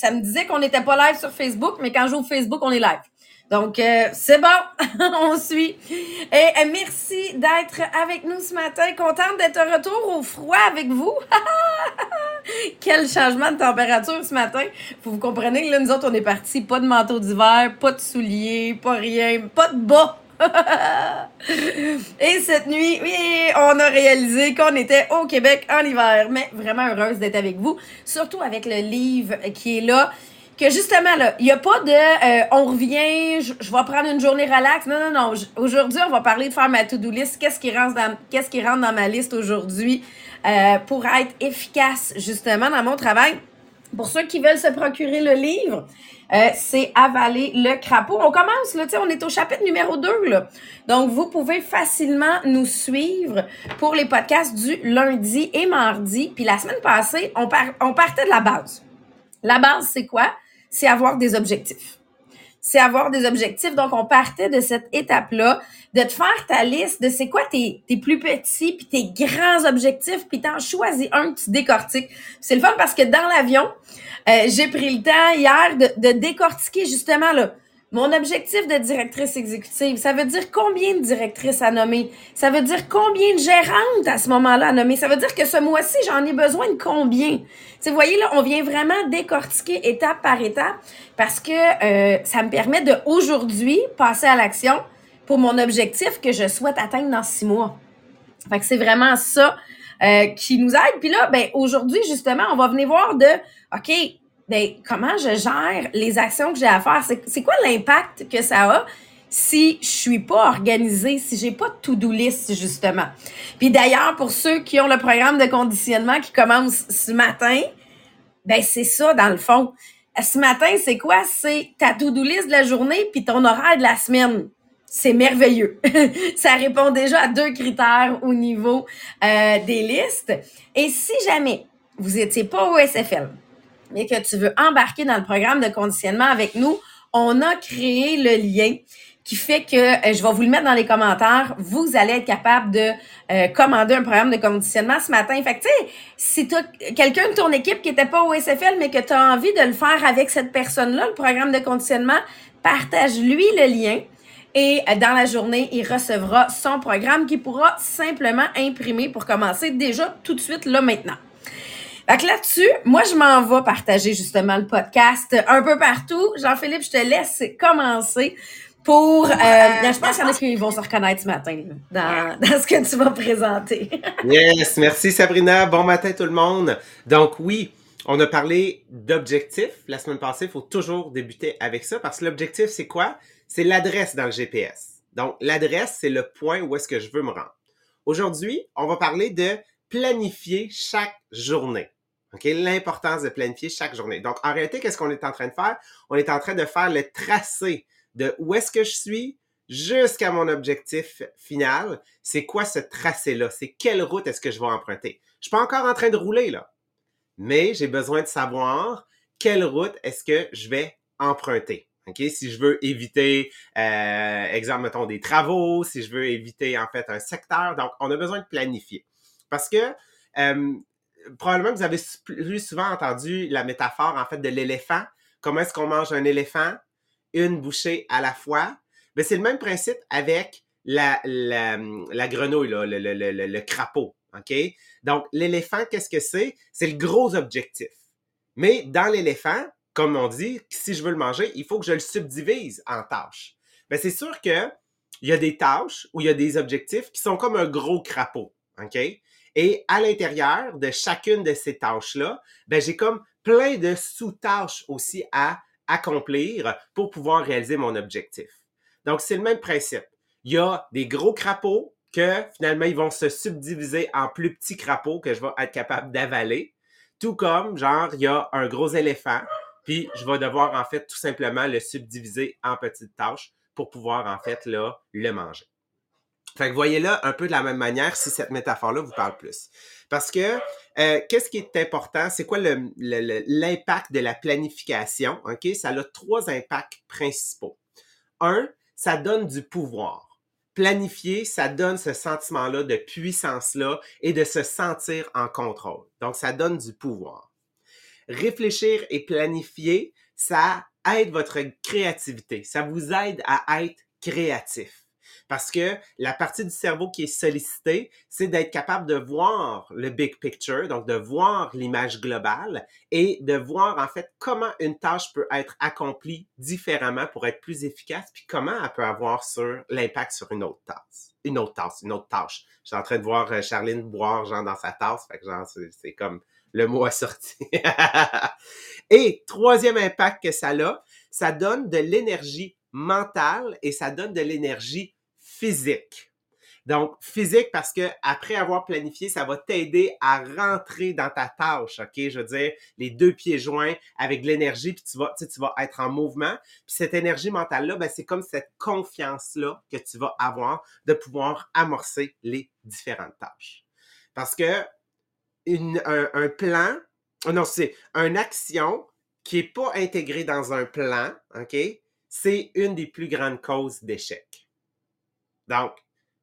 ça me disait qu'on n'était pas live sur Facebook, mais quand j'ouvre Facebook, on est live. Donc, euh, c'est bon, on suit. Et euh, merci d'être avec nous ce matin. Contente d'être de retour au froid avec vous. Quel changement de température ce matin. Faut vous comprenez que là, nous autres, on est partis. Pas de manteau d'hiver, pas de souliers, pas rien, pas de bas. Et cette nuit, oui, on a réalisé qu'on était au Québec en hiver. Mais vraiment heureuse d'être avec vous, surtout avec le livre qui est là. Que justement, là, il n'y a pas de euh, on revient, je, vais prendre une journée relax. Non, non, non. Aujourd'hui, on va parler de faire ma to-do list. Qu'est-ce qui rentre dans, qui rentre dans ma liste aujourd'hui euh, pour être efficace, justement, dans mon travail? Pour ceux qui veulent se procurer le livre, euh, c'est avaler le crapaud. On commence, là, on est au chapitre numéro 2. Là. Donc, vous pouvez facilement nous suivre pour les podcasts du lundi et mardi. Puis la semaine passée, on, on partait de la base. La base, c'est quoi? C'est avoir des objectifs c'est avoir des objectifs. Donc, on partait de cette étape-là, de te faire ta liste de c'est quoi tes, tes plus petits puis tes grands objectifs, puis t'en choisis un que tu décortiques. C'est le fun parce que dans l'avion, euh, j'ai pris le temps hier de, de décortiquer justement là, mon objectif de directrice exécutive, ça veut dire combien de directrices à nommer? Ça veut dire combien de gérantes à ce moment-là à nommer? Ça veut dire que ce mois-ci, j'en ai besoin de combien? vous voyez, là, on vient vraiment décortiquer étape par étape parce que euh, ça me permet de aujourd'hui passer à l'action pour mon objectif que je souhaite atteindre dans six mois. Fait que c'est vraiment ça euh, qui nous aide. Puis là, ben aujourd'hui, justement, on va venir voir de OK, ben, comment je gère les actions que j'ai à faire? C'est quoi l'impact que ça a si je suis pas organisée, si j'ai pas de to-do list, justement? Puis d'ailleurs, pour ceux qui ont le programme de conditionnement qui commence ce matin, ben c'est ça, dans le fond. Ce matin, c'est quoi? C'est ta to-do list de la journée puis ton horaire de la semaine. C'est merveilleux. ça répond déjà à deux critères au niveau euh, des listes. Et si jamais vous étiez pas au SFL, mais que tu veux embarquer dans le programme de conditionnement avec nous, on a créé le lien qui fait que euh, je vais vous le mettre dans les commentaires. Vous allez être capable de euh, commander un programme de conditionnement ce matin. Fait que, tu sais, si tu quelqu'un de ton équipe qui n'était pas au SFL, mais que tu as envie de le faire avec cette personne-là, le programme de conditionnement, partage-lui le lien. Et euh, dans la journée, il recevra son programme qu'il pourra simplement imprimer pour commencer déjà tout de suite, là, maintenant. Fait que là-dessus, moi, je m'en vais partager justement le podcast un peu partout. Jean-Philippe, je te laisse commencer pour... Euh, je pense qu'il y en a qui vont se reconnaître ce matin dans, dans, ce que tu vas présenter. yes, merci Sabrina. Bon matin tout le monde. Donc oui, on a parlé d'objectifs la semaine passée. Il faut toujours débuter avec ça parce que l'objectif, c'est quoi? C'est l'adresse dans le GPS. Donc l'adresse, c'est le point où est-ce que je veux me rendre. Aujourd'hui, on va parler de planifier chaque journée. OK? L'importance de planifier chaque journée. Donc, en réalité, qu'est-ce qu'on est en train de faire? On est en train de faire le tracé de où est-ce que je suis jusqu'à mon objectif final. C'est quoi ce tracé-là? C'est quelle route est-ce que je vais emprunter? Je suis pas encore en train de rouler, là. Mais j'ai besoin de savoir quelle route est-ce que je vais emprunter. OK? Si je veux éviter, euh, exemple, mettons, des travaux, si je veux éviter, en fait, un secteur. Donc, on a besoin de planifier. Parce que, euh, probablement que vous avez plus souvent entendu la métaphore, en fait, de l'éléphant. Comment est-ce qu'on mange un éléphant? Une bouchée à la fois. Mais c'est le même principe avec la, la, grenouille, là, le, le, le, le, crapaud. OK? Donc, l'éléphant, qu'est-ce que c'est? C'est le gros objectif. Mais dans l'éléphant, comme on dit, si je veux le manger, il faut que je le subdivise en tâches. Ben, c'est sûr que il y a des tâches ou il y a des objectifs qui sont comme un gros crapaud. OK? Et à l'intérieur de chacune de ces tâches-là, ben, j'ai comme plein de sous-tâches aussi à accomplir pour pouvoir réaliser mon objectif. Donc, c'est le même principe. Il y a des gros crapauds que finalement, ils vont se subdiviser en plus petits crapauds que je vais être capable d'avaler. Tout comme, genre, il y a un gros éléphant, puis je vais devoir, en fait, tout simplement le subdiviser en petites tâches pour pouvoir, en fait, là, le manger. Fait que voyez là un peu de la même manière si cette métaphore-là vous parle plus. Parce que euh, qu'est-ce qui est important? C'est quoi l'impact de la planification? OK? Ça a trois impacts principaux. Un, ça donne du pouvoir. Planifier, ça donne ce sentiment-là de puissance-là et de se sentir en contrôle. Donc, ça donne du pouvoir. Réfléchir et planifier, ça aide votre créativité. Ça vous aide à être créatif. Parce que la partie du cerveau qui est sollicitée, c'est d'être capable de voir le big picture, donc de voir l'image globale et de voir en fait comment une tâche peut être accomplie différemment pour être plus efficace, puis comment elle peut avoir sur l'impact sur une autre tâche. Une autre tâche, une autre tâche. Je suis en train de voir euh, Charline boire genre dans sa tasse, fait que genre c'est comme le mot sorti. et troisième impact que ça a, ça donne de l'énergie mentale et ça donne de l'énergie physique. Donc, physique parce que après avoir planifié, ça va t'aider à rentrer dans ta tâche, OK? Je veux dire, les deux pieds joints avec l'énergie, puis tu vas, être en mouvement. Puis cette énergie mentale-là, ben, c'est comme cette confiance-là que tu vas avoir de pouvoir amorcer les différentes tâches. Parce que un, un plan, oh non, c'est une action qui n'est pas intégrée dans un plan, OK? C'est une des plus grandes causes d'échec. Donc,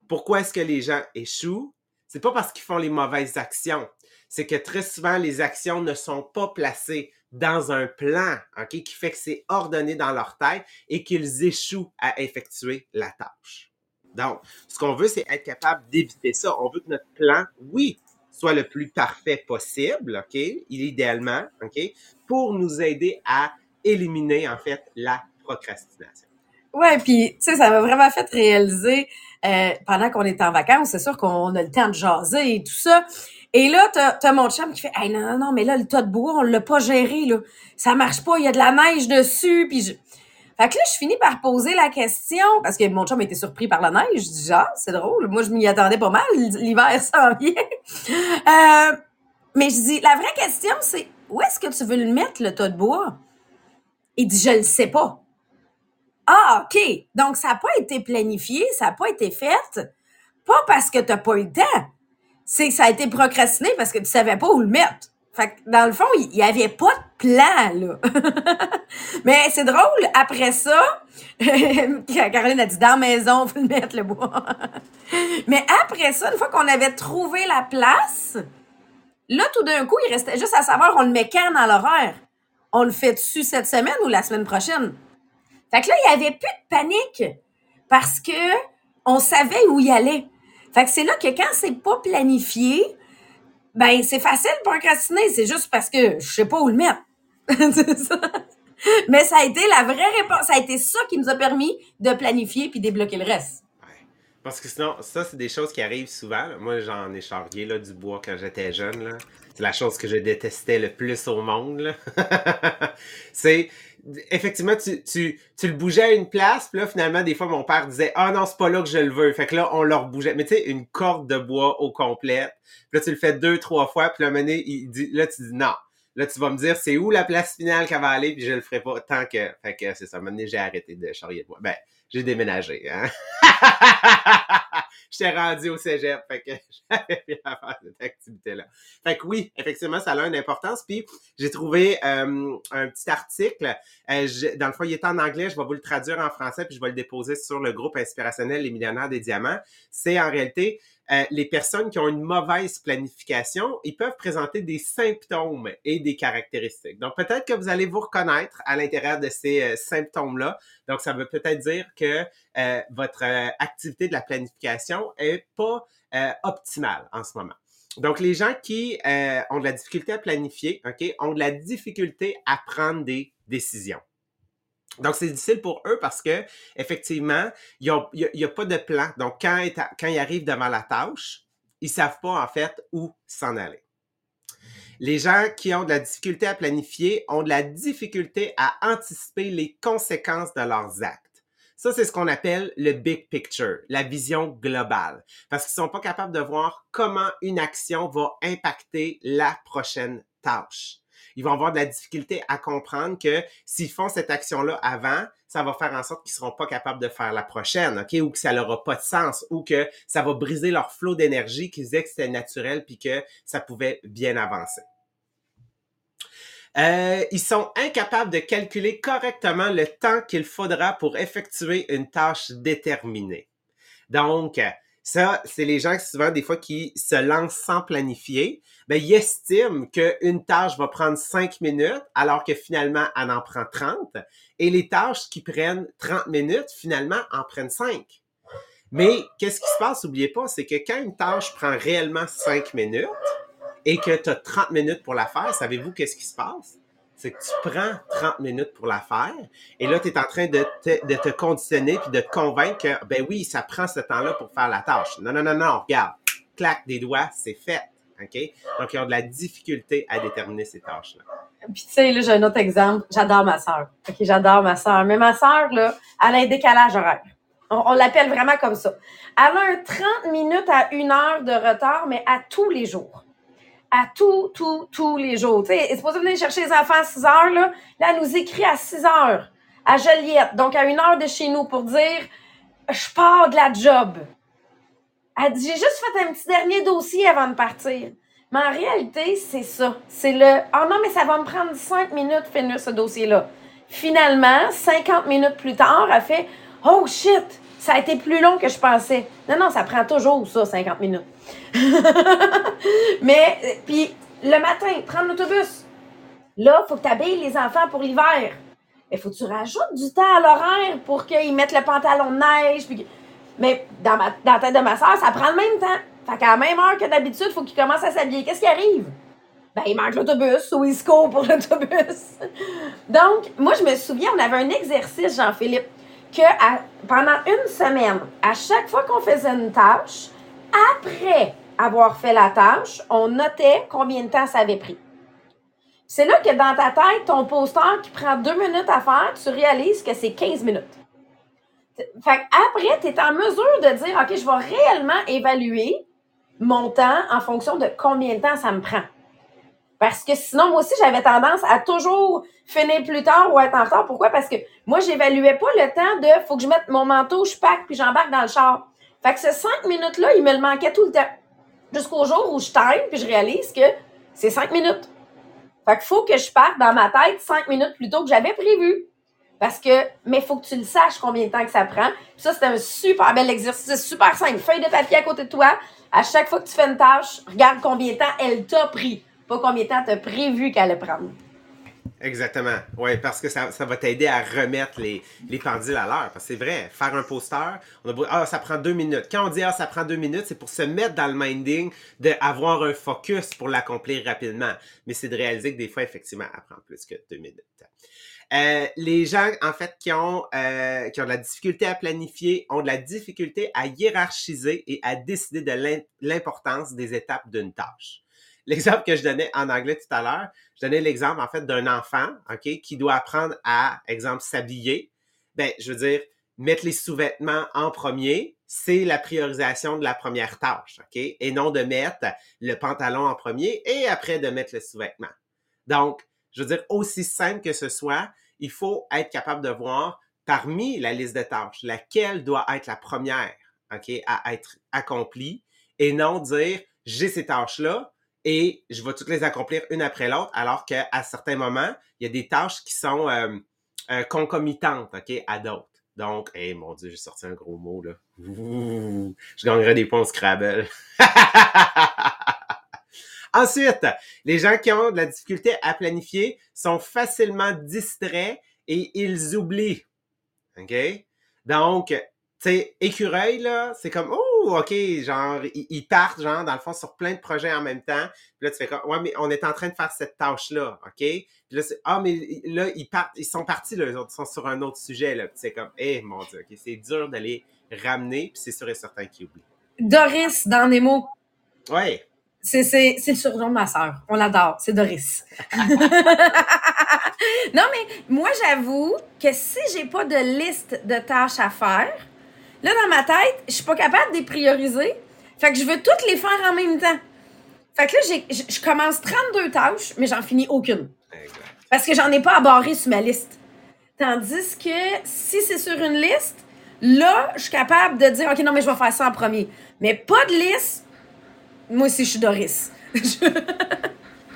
pourquoi est-ce que les gens échouent? C'est pas parce qu'ils font les mauvaises actions. C'est que très souvent, les actions ne sont pas placées dans un plan, OK, qui fait que c'est ordonné dans leur tête et qu'ils échouent à effectuer la tâche. Donc, ce qu'on veut, c'est être capable d'éviter ça. On veut que notre plan, oui, soit le plus parfait possible, OK, idéalement, OK, pour nous aider à éliminer, en fait, la procrastination. Ouais, puis tu sais, ça m'a vraiment fait réaliser euh, pendant qu'on est en vacances, c'est sûr qu'on a le temps de jaser et tout ça. Et là, t'as as mon chum qui fait Hey, non, non, non, mais là, le tas de bois, on l'a pas géré, là. Ça marche pas, il y a de la neige dessus. Puis je... Fait que là, je finis par poser la question, parce que mon chum était surpris par la neige. Je dis Ah, c'est drôle. Moi, je m'y attendais pas mal. L'hiver s'en vient. euh, mais je dis, la vraie question, c'est où est-ce que tu veux le mettre, le tas de bois? Il dit, je le sais pas. Ah, OK. Donc, ça n'a pas été planifié, ça n'a pas été fait. Pas parce que tu n'as pas eu le temps. C'est que ça a été procrastiné parce que tu savais pas où le mettre. Fait que, dans le fond, il n'y avait pas de plan, là. Mais c'est drôle, après ça, Caroline a dit dans la maison, faut le mettre le bois. Mais après ça, une fois qu'on avait trouvé la place, là, tout d'un coup, il restait juste à savoir, on le met quand dans l'horaire? On le fait dessus cette semaine ou la semaine prochaine? Fait que là, il y avait plus de panique parce que on savait où y aller. Fait que c'est là que quand c'est pas planifié, ben c'est facile de procrastiner, c'est juste parce que je sais pas où le mettre. ça. Mais ça a été la vraie réponse, ça a été ça qui nous a permis de planifier puis débloquer le reste. Parce que sinon, ça, c'est des choses qui arrivent souvent. Moi, j'en ai charrié là, du bois quand j'étais jeune. C'est la chose que je détestais le plus au monde. c'est effectivement, tu, tu, tu le bougeais à une place, puis là, finalement, des fois, mon père disait Ah non, c'est pas là que je le veux. Fait que là, on leur bougeait. Mais tu sais, une corde de bois au complet. Puis là, tu le fais deux, trois fois, puis là, mené, il dit, là, tu dis non. Là, tu vas me dire c'est où la place finale qu'elle va aller, puis je le ferai pas tant que. Fait que c'est ça. Maintenant, j'ai arrêté de charrier de bois. Ben, j'ai déménagé. Hein? J'étais rendu au cégep, fait que j'avais rien à faire cette activité-là. Fait que oui, effectivement, ça a une importance. Puis j'ai trouvé euh, un petit article. Euh, dans le fond, il est en anglais. Je vais vous le traduire en français, puis je vais le déposer sur le groupe inspirationnel Les Millionnaires des Diamants. C'est en réalité euh, les personnes qui ont une mauvaise planification, ils peuvent présenter des symptômes et des caractéristiques. Donc, peut-être que vous allez vous reconnaître à l'intérieur de ces euh, symptômes-là. Donc, ça veut peut-être dire que euh, votre activité de la planification est pas optimale en ce moment. Donc, les gens qui ont de la difficulté à planifier, OK, ont de la difficulté à prendre des décisions. Donc, c'est difficile pour eux parce que, effectivement, il n'y a, pas de plan. Donc, quand, quand ils arrivent devant la tâche, ils savent pas, en fait, où s'en aller. Les gens qui ont de la difficulté à planifier ont de la difficulté à anticiper les conséquences de leurs actes. Ça, c'est ce qu'on appelle le big picture, la vision globale, parce qu'ils sont pas capables de voir comment une action va impacter la prochaine tâche ils vont avoir de la difficulté à comprendre que s'ils font cette action-là avant, ça va faire en sorte qu'ils seront pas capables de faire la prochaine, OK? Ou que ça n'aura pas de sens, ou que ça va briser leur flot d'énergie qu'ils disaient que c'était naturel puis que ça pouvait bien avancer. Euh, ils sont incapables de calculer correctement le temps qu'il faudra pour effectuer une tâche déterminée. Donc, ça, c'est les gens souvent des fois qui se lancent sans planifier. Ben, ils estiment qu'une tâche va prendre 5 minutes alors que finalement, elle en prend 30. Et les tâches qui prennent 30 minutes, finalement, en prennent 5. Mais qu'est-ce qui se passe? N'oubliez pas, c'est que quand une tâche prend réellement 5 minutes et que tu as 30 minutes pour la faire, savez-vous qu'est-ce qui se passe? C'est que tu prends 30 minutes pour la faire et là, tu es en train de te, de te conditionner puis de te convaincre que, ben oui, ça prend ce temps-là pour faire la tâche. Non, non, non, non, regarde. Claque des doigts, c'est fait. OK? Donc, ils ont de la difficulté à déterminer ces tâches-là. Puis, tu sais, là, j'ai un autre exemple. J'adore ma sœur. OK, j'adore ma sœur. Mais ma sœur, là, elle a un décalage horaire. On, l'appelle vraiment comme ça. Elle a un 30 minutes à une heure de retard, mais à tous les jours. À tous, tous, tous les jours. Tu sais, elle est supposée venir chercher les enfants à 6 heures, là. Là, elle nous écrit à 6 heures, à Joliette, donc à une heure de chez nous, pour dire Je pars de la job. Elle dit J'ai juste fait un petit dernier dossier avant de partir. Mais en réalité, c'est ça. C'est le Oh non, mais ça va me prendre 5 minutes finir ce dossier-là. Finalement, 50 minutes plus tard, elle fait Oh shit, ça a été plus long que je pensais. Non, non, ça prend toujours ça, 50 minutes. Mais, euh, puis, le matin, prendre l'autobus. Là, il faut que tu habilles les enfants pour l'hiver. Il faut que tu rajoutes du temps à l'horaire pour qu'ils mettent le pantalon de neige. Mais dans, ma, dans la tête de ma soeur, ça prend le même temps. Fait qu'à la même heure que d'habitude, il faut qu'ils commencent à s'habiller. Qu'est-ce qui arrive? Ben, il manque l'autobus ou il se court pour l'autobus. Donc, moi, je me souviens, on avait un exercice, Jean-Philippe que pendant une semaine, à chaque fois qu'on faisait une tâche, après avoir fait la tâche, on notait combien de temps ça avait pris. C'est là que dans ta tête, ton poster qui prend deux minutes à faire, tu réalises que c'est 15 minutes. Fait après, tu es en mesure de dire, OK, je vais réellement évaluer mon temps en fonction de combien de temps ça me prend. Parce que sinon, moi aussi, j'avais tendance à toujours finir plus tard ou être en retard. Pourquoi? Parce que moi, j'évaluais pas le temps de faut que je mette mon manteau, je pack, puis j'embarque dans le char. Fait que ces cinq minutes-là, il me le manquait tout le temps. Jusqu'au jour où je time, puis je réalise que c'est cinq minutes. Fait qu'il faut que je parte dans ma tête cinq minutes plus tôt que j'avais prévu. Parce que, mais faut que tu le saches combien de temps que ça prend. Ça, c'est un super bel exercice, super simple. Feuille de papier à côté de toi. À chaque fois que tu fais une tâche, regarde combien de temps elle t'a pris pas combien de temps tu as prévu qu'elle allait prendre. Exactement. Oui, parce que ça, va t'aider à remettre les, les pendules à l'heure. Parce que c'est vrai, faire un poster, on a beau, ah, ça prend deux minutes. Quand on dit, ah, ça prend deux minutes, c'est pour se mettre dans le minding d'avoir un focus pour l'accomplir rapidement. Mais c'est de réaliser que des fois, effectivement, elle prend plus que deux minutes. Euh, les gens, en fait, qui ont, euh, qui ont de la difficulté à planifier, ont de la difficulté à hiérarchiser et à décider de l'importance des étapes d'une tâche l'exemple que je donnais en anglais tout à l'heure, je donnais l'exemple, en fait, d'un enfant, OK, qui doit apprendre à, exemple, s'habiller. Ben, je veux dire, mettre les sous-vêtements en premier, c'est la priorisation de la première tâche, OK? Et non de mettre le pantalon en premier et après de mettre le sous-vêtement. Donc, je veux dire, aussi simple que ce soit, il faut être capable de voir parmi la liste de tâches, laquelle doit être la première, OK, à être accomplie et non dire, j'ai ces tâches-là, et je vais toutes les accomplir une après l'autre, alors qu'à certains moments, il y a des tâches qui sont euh, euh, concomitantes, OK, à d'autres. Donc, eh mon Dieu, j'ai sorti un gros mot, là. je gagnerais des points au Scrabble. Ensuite, les gens qui ont de la difficulté à planifier sont facilement distraits et ils oublient. OK? Donc, tu sais, écureuil, là, c'est comme, oh, OK, genre, ils, partent, genre, dans le fond, sur plein de projets en même temps. Puis là, tu fais comme, ouais, mais on est en train de faire cette tâche-là, OK? Puis là, c'est, ah, mais là, ils partent, ils sont partis, là, autres sont sur un autre sujet, là. Puis c'est comme, eh, mon Dieu, OK, c'est dur de les ramener, puis c'est sûr et certain qu'ils oublient. Doris, dans Nemo. Ouais. C'est, c'est, c'est le surnom de ma sœur. On l'adore. C'est Doris. non, mais moi, j'avoue que si j'ai pas de liste de tâches à faire, Là, dans ma tête, je suis pas capable de les prioriser. Fait que je veux toutes les faire en même temps. Fait que là, je commence 32 tâches, mais j'en finis aucune. Parce que j'en ai pas à barrer sur ma liste. Tandis que si c'est sur une liste, là, je suis capable de dire, OK, non, mais je vais faire ça en premier. Mais pas de liste, moi aussi, je suis Doris.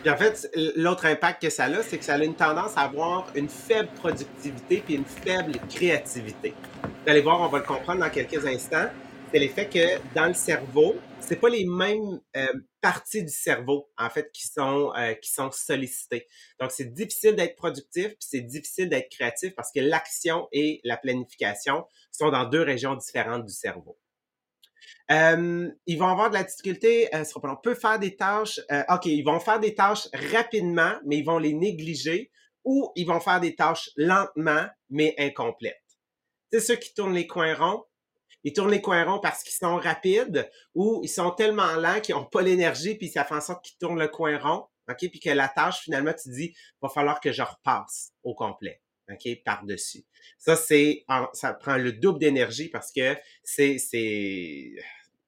Puis en fait, l'autre impact que ça a, c'est que ça a une tendance à avoir une faible productivité puis une faible créativité. Vous allez voir, on va le comprendre dans quelques instants. c'est l'effet que dans le cerveau, c'est pas les mêmes euh, parties du cerveau, en fait, qui sont, euh, qui sont sollicitées. Donc, c'est difficile d'être productif, puis c'est difficile d'être créatif parce que l'action et la planification sont dans deux régions différentes du cerveau. Euh, ils vont avoir de la difficulté, on peut faire des tâches, OK, ils vont faire des tâches rapidement, mais ils vont les négliger, ou ils vont faire des tâches lentement, mais incomplètes. C'est ceux qui tournent les coins ronds, ils tournent les coins ronds parce qu'ils sont rapides ou ils sont tellement lents qu'ils n'ont pas l'énergie, puis ça fait en sorte qu'ils tournent le coin rond, OK? Puis que la tâche, finalement, tu dis, va falloir que je repasse au complet, OK? Par-dessus. Ça, c'est, ça prend le double d'énergie parce que c'est, c'est,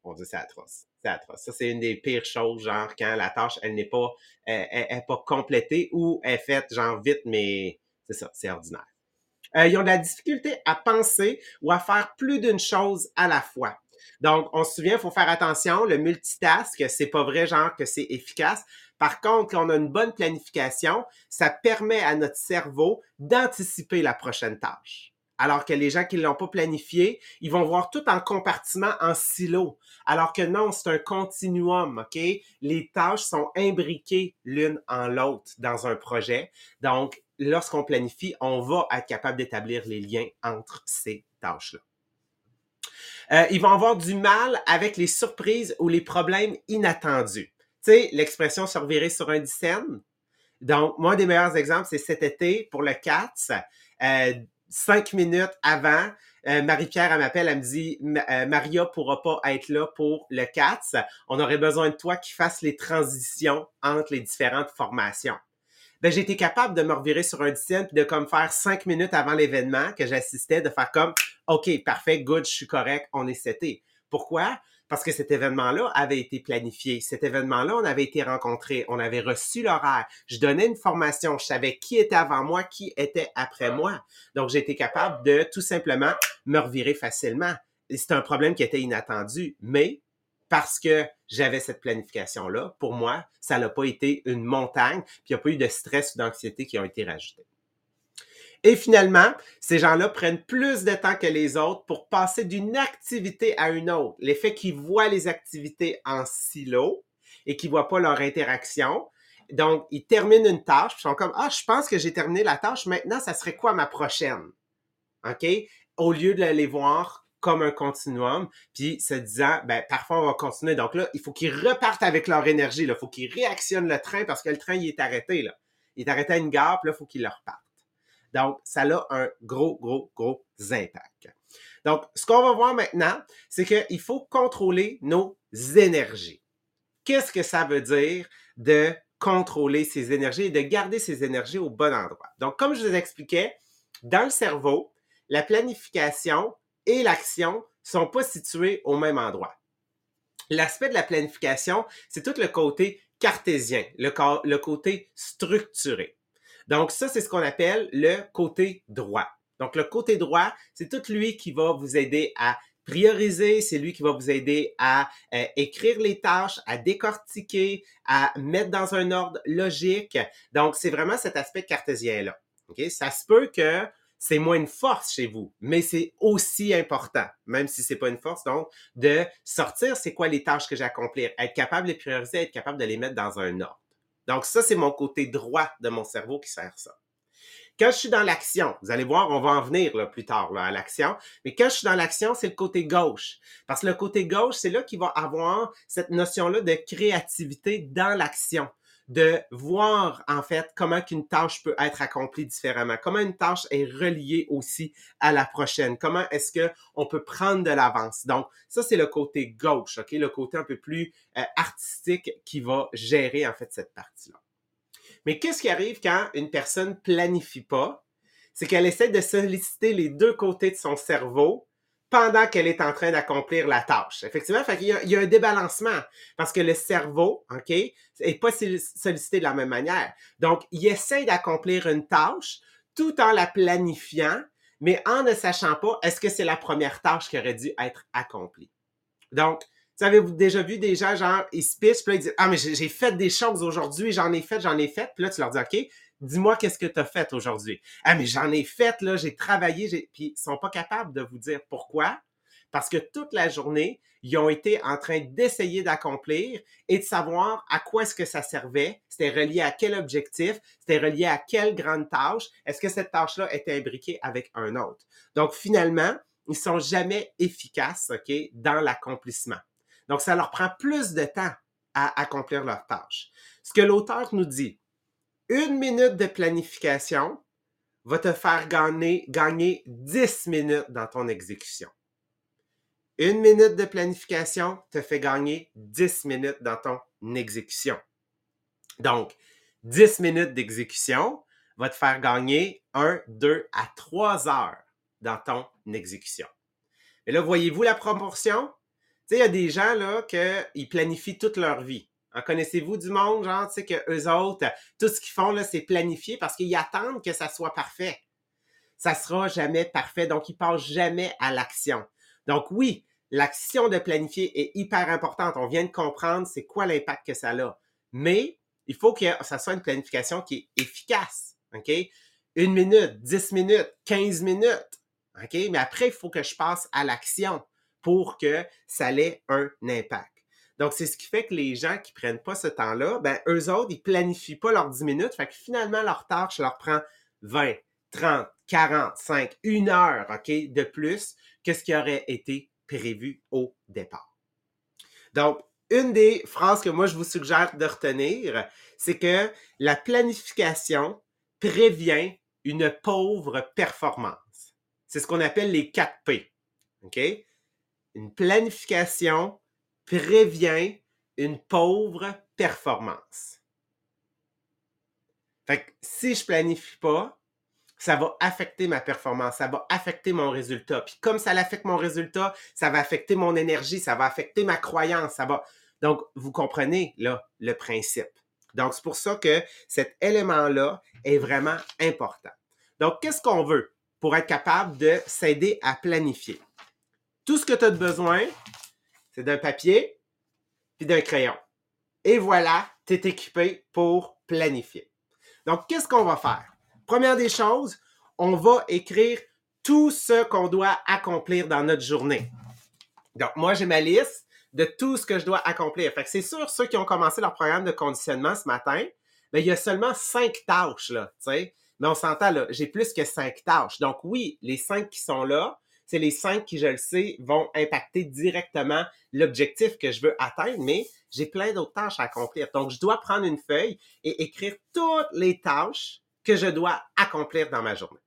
on dit c'est atroce. C'est atroce. Ça, c'est une des pires choses, genre, quand la tâche, elle n'est pas, elle, pas complétée ou elle est faite, genre, vite, mais c'est ça, c'est ordinaire. Euh, ils ont de la difficulté à penser ou à faire plus d'une chose à la fois. Donc, on se souvient, il faut faire attention, le multitask, c'est pas vrai, genre, que c'est efficace. Par contre, quand on a une bonne planification, ça permet à notre cerveau d'anticiper la prochaine tâche. Alors que les gens qui ne l'ont pas planifié, ils vont voir tout en compartiment, en silo. Alors que non, c'est un continuum, OK? Les tâches sont imbriquées l'une en l'autre dans un projet. Donc, lorsqu'on planifie, on va être capable d'établir les liens entre ces tâches-là. Euh, ils vont avoir du mal avec les surprises ou les problèmes inattendus. Sais, l'expression se revirer sur un dixaine. Donc, moi, un des meilleurs exemples, c'est cet été pour le CATS. Euh, cinq minutes avant, euh, Marie-Pierre, elle m'appelle, elle me dit Maria pourra pas être là pour le CATS. On aurait besoin de toi qui fasses les transitions entre les différentes formations ben, j'ai été capable de me revirer sur un dixième puis de comme faire cinq minutes avant l'événement que j'assistais, de faire comme OK, parfait, good, je suis correct, on est seté. Pourquoi? Parce que cet événement-là avait été planifié. Cet événement-là, on avait été rencontrés, on avait reçu l'horaire. Je donnais une formation, je savais qui était avant moi, qui était après moi. Donc, j'ai été capable de tout simplement me revirer facilement. C'est un problème qui était inattendu, mais parce que j'avais cette planification-là, pour moi, ça n'a pas été une montagne, puis il n'y a pas eu de stress ou d'anxiété qui ont été rajoutés. Et finalement, ces gens-là prennent plus de temps que les autres pour passer d'une activité à une autre. L'effet qu'ils voient les activités en silo et qu'ils ne voient pas leur interaction. Donc, ils terminent une tâche, ils sont comme, ah, je pense que j'ai terminé la tâche, maintenant, ça serait quoi ma prochaine? OK? Au lieu de les voir comme un continuum, puis se disant, ben, parfois on va continuer. Donc là, il faut qu'ils repartent avec leur énergie, il faut qu'ils réactionnent le train parce que le train, il est arrêté, là. Il est arrêté à une gare, puis là, il faut qu'il le repartent. Donc, ça a un gros, gros, gros impact. Donc, ce qu'on va voir maintenant, c'est qu'il faut contrôler nos énergies. Qu'est-ce que ça veut dire de contrôler ses énergies et de garder ses énergies au bon endroit? Donc, comme je vous expliquais, dans le cerveau, la planification, et l'action sont pas situés au même endroit. L'aspect de la planification, c'est tout le côté cartésien, le, le côté structuré. Donc ça, c'est ce qu'on appelle le côté droit. Donc le côté droit, c'est tout lui qui va vous aider à prioriser, c'est lui qui va vous aider à euh, écrire les tâches, à décortiquer, à mettre dans un ordre logique. Donc c'est vraiment cet aspect cartésien-là. Okay? Ça se peut que c'est moins une force chez vous, mais c'est aussi important, même si c'est pas une force, donc, de sortir c'est quoi les tâches que accomplir, être capable de les prioriser, être capable de les mettre dans un ordre. Donc, ça, c'est mon côté droit de mon cerveau qui sert ça. Quand je suis dans l'action, vous allez voir, on va en venir là, plus tard à l'action, mais quand je suis dans l'action, c'est le côté gauche. Parce que le côté gauche, c'est là qu'il va avoir cette notion-là de créativité dans l'action de voir en fait comment qu'une tâche peut être accomplie différemment, comment une tâche est reliée aussi à la prochaine, comment est-ce que on peut prendre de l'avance. Donc ça c'est le côté gauche, ok, le côté un peu plus euh, artistique qui va gérer en fait cette partie-là. Mais qu'est-ce qui arrive quand une personne planifie pas? C'est qu'elle essaie de solliciter les deux côtés de son cerveau pendant qu'elle est en train d'accomplir la tâche. Effectivement, il, y a, un débalancement parce que le cerveau, OK, est pas sollicité de la même manière. Donc, il essaie d'accomplir une tâche tout en la planifiant, mais en ne sachant pas est-ce que c'est la première tâche qui aurait dû être accomplie? Donc, vous avez-vous déjà vu des gens, genre, ils se pitchent, puis ils disent, ah, mais j'ai fait des choses aujourd'hui, j'en ai fait, j'en ai fait. Puis là, tu leur dis, OK, dis-moi qu'est-ce que tu as fait aujourd'hui. Ah, mais j'en ai fait, là, j'ai travaillé, j'ai... puis ils sont pas capables de vous dire pourquoi, parce que toute la journée, ils ont été en train d'essayer d'accomplir et de savoir à quoi est-ce que ça servait, c'était relié à quel objectif, c'était relié à quelle grande tâche, est-ce que cette tâche-là était imbriquée avec un autre? Donc finalement, ils sont jamais efficaces, OK, dans l'accomplissement. Donc ça leur prend plus de temps à accomplir leur tâche. Ce que l'auteur nous dit, une minute de planification va te faire gagner, gagner 10 minutes dans ton exécution. Une minute de planification te fait gagner 10 minutes dans ton exécution. Donc, 10 minutes d'exécution va te faire gagner 1, 2 à 3 heures dans ton exécution. Et là, voyez-vous la proportion? Tu sais, il y a des gens là qui planifient toute leur vie. En connaissez-vous du monde, genre, tu sais, que eux autres, tout ce qu'ils font, là, c'est planifier parce qu'ils attendent que ça soit parfait. Ça sera jamais parfait, donc ils passent jamais à l'action. Donc oui, l'action de planifier est hyper importante. On vient de comprendre c'est quoi l'impact que ça a. Mais il faut que ça soit une planification qui est efficace. OK? Une minute, dix minutes, quinze minutes. OK? Mais après, il faut que je passe à l'action pour que ça ait un impact. Donc, c'est ce qui fait que les gens qui prennent pas ce temps-là, ben, eux autres, ils planifient pas leurs 10 minutes. Fait que finalement, leur tâche leur prend 20, 30, 45, une heure, OK, de plus que ce qui aurait été prévu au départ. Donc, une des phrases que moi je vous suggère de retenir, c'est que la planification prévient une pauvre performance. C'est ce qu'on appelle les 4 P. OK? Une planification prévient une pauvre performance. Fait que si je planifie pas, ça va affecter ma performance, ça va affecter mon résultat. Puis comme ça affecte mon résultat, ça va affecter mon énergie, ça va affecter ma croyance, ça va. Donc, vous comprenez là le principe. Donc, c'est pour ça que cet élément-là est vraiment important. Donc, qu'est-ce qu'on veut pour être capable de s'aider à planifier? Tout ce que tu as besoin, c'est d'un papier puis d'un crayon. Et voilà, tu es équipé pour planifier. Donc, qu'est-ce qu'on va faire? Première des choses, on va écrire tout ce qu'on doit accomplir dans notre journée. Donc, moi, j'ai ma liste de tout ce que je dois accomplir. Fait que c'est sûr, ceux qui ont commencé leur programme de conditionnement ce matin, ben, il y a seulement cinq tâches, là, tu sais. Mais on s'entend, là, j'ai plus que cinq tâches. Donc, oui, les cinq qui sont là, c'est les cinq qui, je le sais, vont impacter directement l'objectif que je veux atteindre, mais j'ai plein d'autres tâches à accomplir. Donc, je dois prendre une feuille et écrire toutes les tâches que je dois accomplir dans ma journée.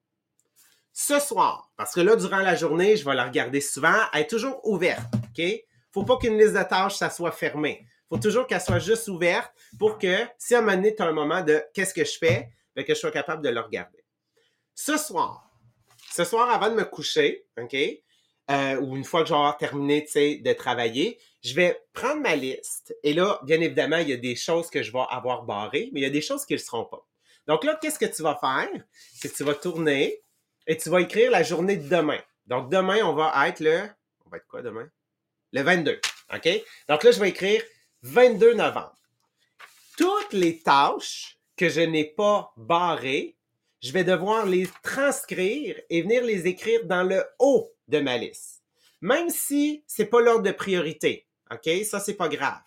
Ce soir, parce que là, durant la journée, je vais la regarder souvent, elle est toujours ouverte, OK? Faut pas qu'une liste de tâches, ça soit fermé. Faut toujours qu'elle soit juste ouverte pour que, si à un moment donné, tu as un moment de qu'est-ce que je fais, ben, que je sois capable de le regarder. Ce soir, ce soir, avant de me coucher, OK? Euh, ou une fois que j'aurai terminé de travailler, je vais prendre ma liste. Et là, bien évidemment, il y a des choses que je vais avoir barrées, mais il y a des choses qui ne le seront pas. Donc là, qu'est-ce que tu vas faire? C'est que tu vas tourner et tu vas écrire la journée de demain. Donc demain, on va être le... On va être quoi demain? Le 22. OK? Donc là, je vais écrire 22 novembre. Toutes les tâches que je n'ai pas barrées, je vais devoir les transcrire et venir les écrire dans le haut de ma liste. Même si c'est pas l'ordre de priorité. OK? Ça, c'est pas grave.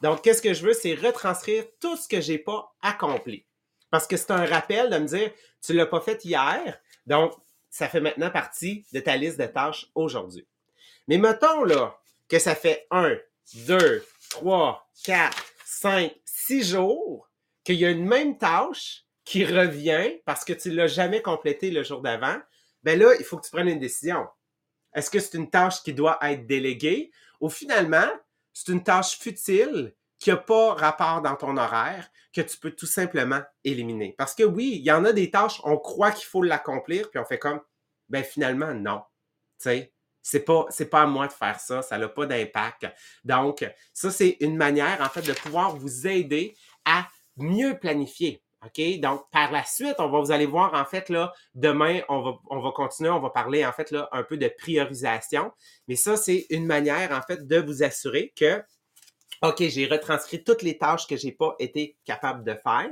Donc, qu'est-ce que je veux? C'est retranscrire tout ce que j'ai pas accompli. Parce que c'est un rappel de me dire, tu l'as pas fait hier, donc ça fait maintenant partie de ta liste de tâches aujourd'hui. Mais mettons là que ça fait un, deux, trois, quatre, cinq, six jours qu'il y a une même tâche qui revient parce que tu l'as jamais complété le jour d'avant, ben là, il faut que tu prennes une décision. Est-ce que c'est une tâche qui doit être déléguée ou finalement, c'est une tâche futile qui n'a pas rapport dans ton horaire que tu peux tout simplement éliminer? Parce que oui, il y en a des tâches, on croit qu'il faut l'accomplir, puis on fait comme, ben finalement, non. Tu sais, c'est pas, c'est pas à moi de faire ça, ça n'a pas d'impact. Donc, ça, c'est une manière, en fait, de pouvoir vous aider à mieux planifier. OK? Donc, par la suite, on va, vous allez voir, en fait, là, demain, on va, on va continuer, on va parler, en fait, là, un peu de priorisation. Mais ça, c'est une manière, en fait, de vous assurer que, OK, j'ai retranscrit toutes les tâches que j'ai pas été capable de faire.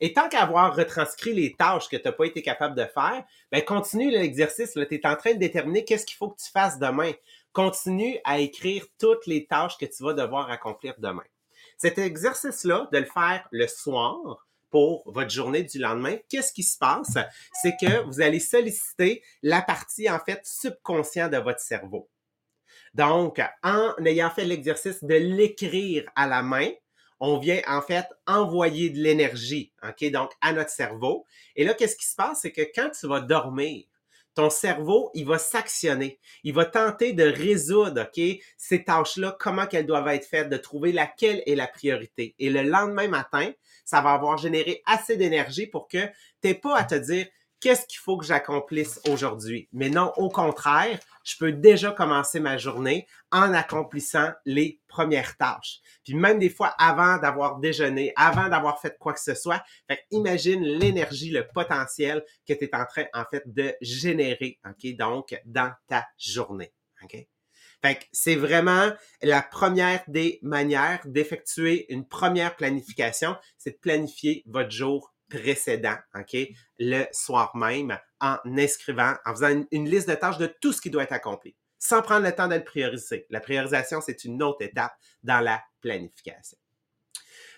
Et tant qu'avoir retranscrit les tâches que tu n'as pas été capable de faire, ben continue l'exercice. Tu es en train de déterminer qu'est-ce qu'il faut que tu fasses demain continue à écrire toutes les tâches que tu vas devoir accomplir demain. Cet exercice-là, de le faire le soir, pour votre journée du lendemain, qu'est-ce qui se passe? C'est que vous allez solliciter la partie, en fait, subconsciente de votre cerveau. Donc, en ayant fait l'exercice de l'écrire à la main, on vient en fait envoyer de l'énergie, OK, donc à notre cerveau. Et là, qu'est-ce qui se passe? C'est que quand tu vas dormir, ton cerveau, il va s'actionner. Il va tenter de résoudre, OK, ces tâches-là, comment qu'elles doivent être faites, de trouver laquelle est la priorité. Et le lendemain matin, ça va avoir généré assez d'énergie pour que tu n'aies pas à te dire, qu'est-ce qu'il faut que j'accomplisse aujourd'hui? Mais non, au contraire, je peux déjà commencer ma journée en accomplissant les premières tâches. Puis même des fois avant d'avoir déjeuné, avant d'avoir fait quoi que ce soit, imagine l'énergie, le potentiel que tu es en train en fait de générer, OK, donc dans ta journée, OK? Fait c'est vraiment la première des manières d'effectuer une première planification, c'est de planifier votre jour précédent, OK, le soir même, en inscrivant, en faisant une, liste de tâches de tout ce qui doit être accompli, sans prendre le temps d'être priorisé. La priorisation, c'est une autre étape dans la planification.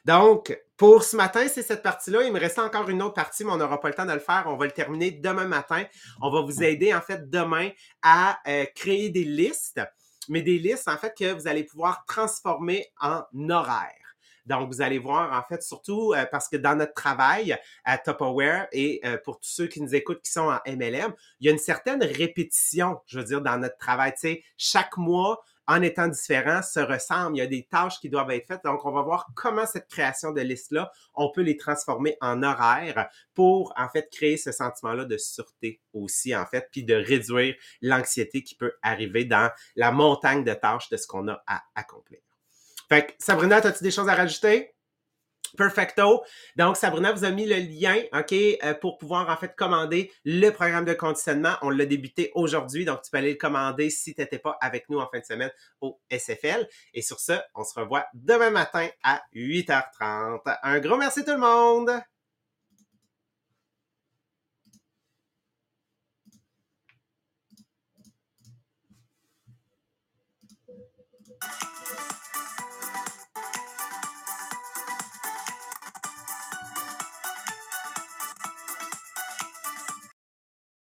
Donc, pour ce matin, c'est cette partie-là. Il me reste encore une autre partie, mais on n'aura pas le temps de le faire. On va le terminer demain matin. On va vous aider, en fait, demain à euh, créer des listes, mais des listes, en fait, que vous allez pouvoir transformer en horaires. Donc, vous allez voir, en fait, surtout euh, parce que dans notre travail à TopAware et euh, pour tous ceux qui nous écoutent qui sont en MLM, il y a une certaine répétition, je veux dire, dans notre travail. Tu sais, chaque mois, en étant différent, se ressemble. Il y a des tâches qui doivent être faites. Donc, on va voir comment cette création de liste-là, on peut les transformer en horaires pour, en fait, créer ce sentiment-là de sûreté aussi, en fait, puis de réduire l'anxiété qui peut arriver dans la montagne de tâches de ce qu'on a à accomplir. Fait que, Sabrina, as-tu des choses à rajouter? Perfecto. Donc, Sabrina vous a mis le lien, OK, euh, pour pouvoir en fait commander le programme de conditionnement. On l'a débuté aujourd'hui, donc tu peux aller le commander si tu n'étais pas avec nous en fin de semaine au SFL. Et sur ce, on se revoit demain matin à 8h30. Un gros merci tout le monde!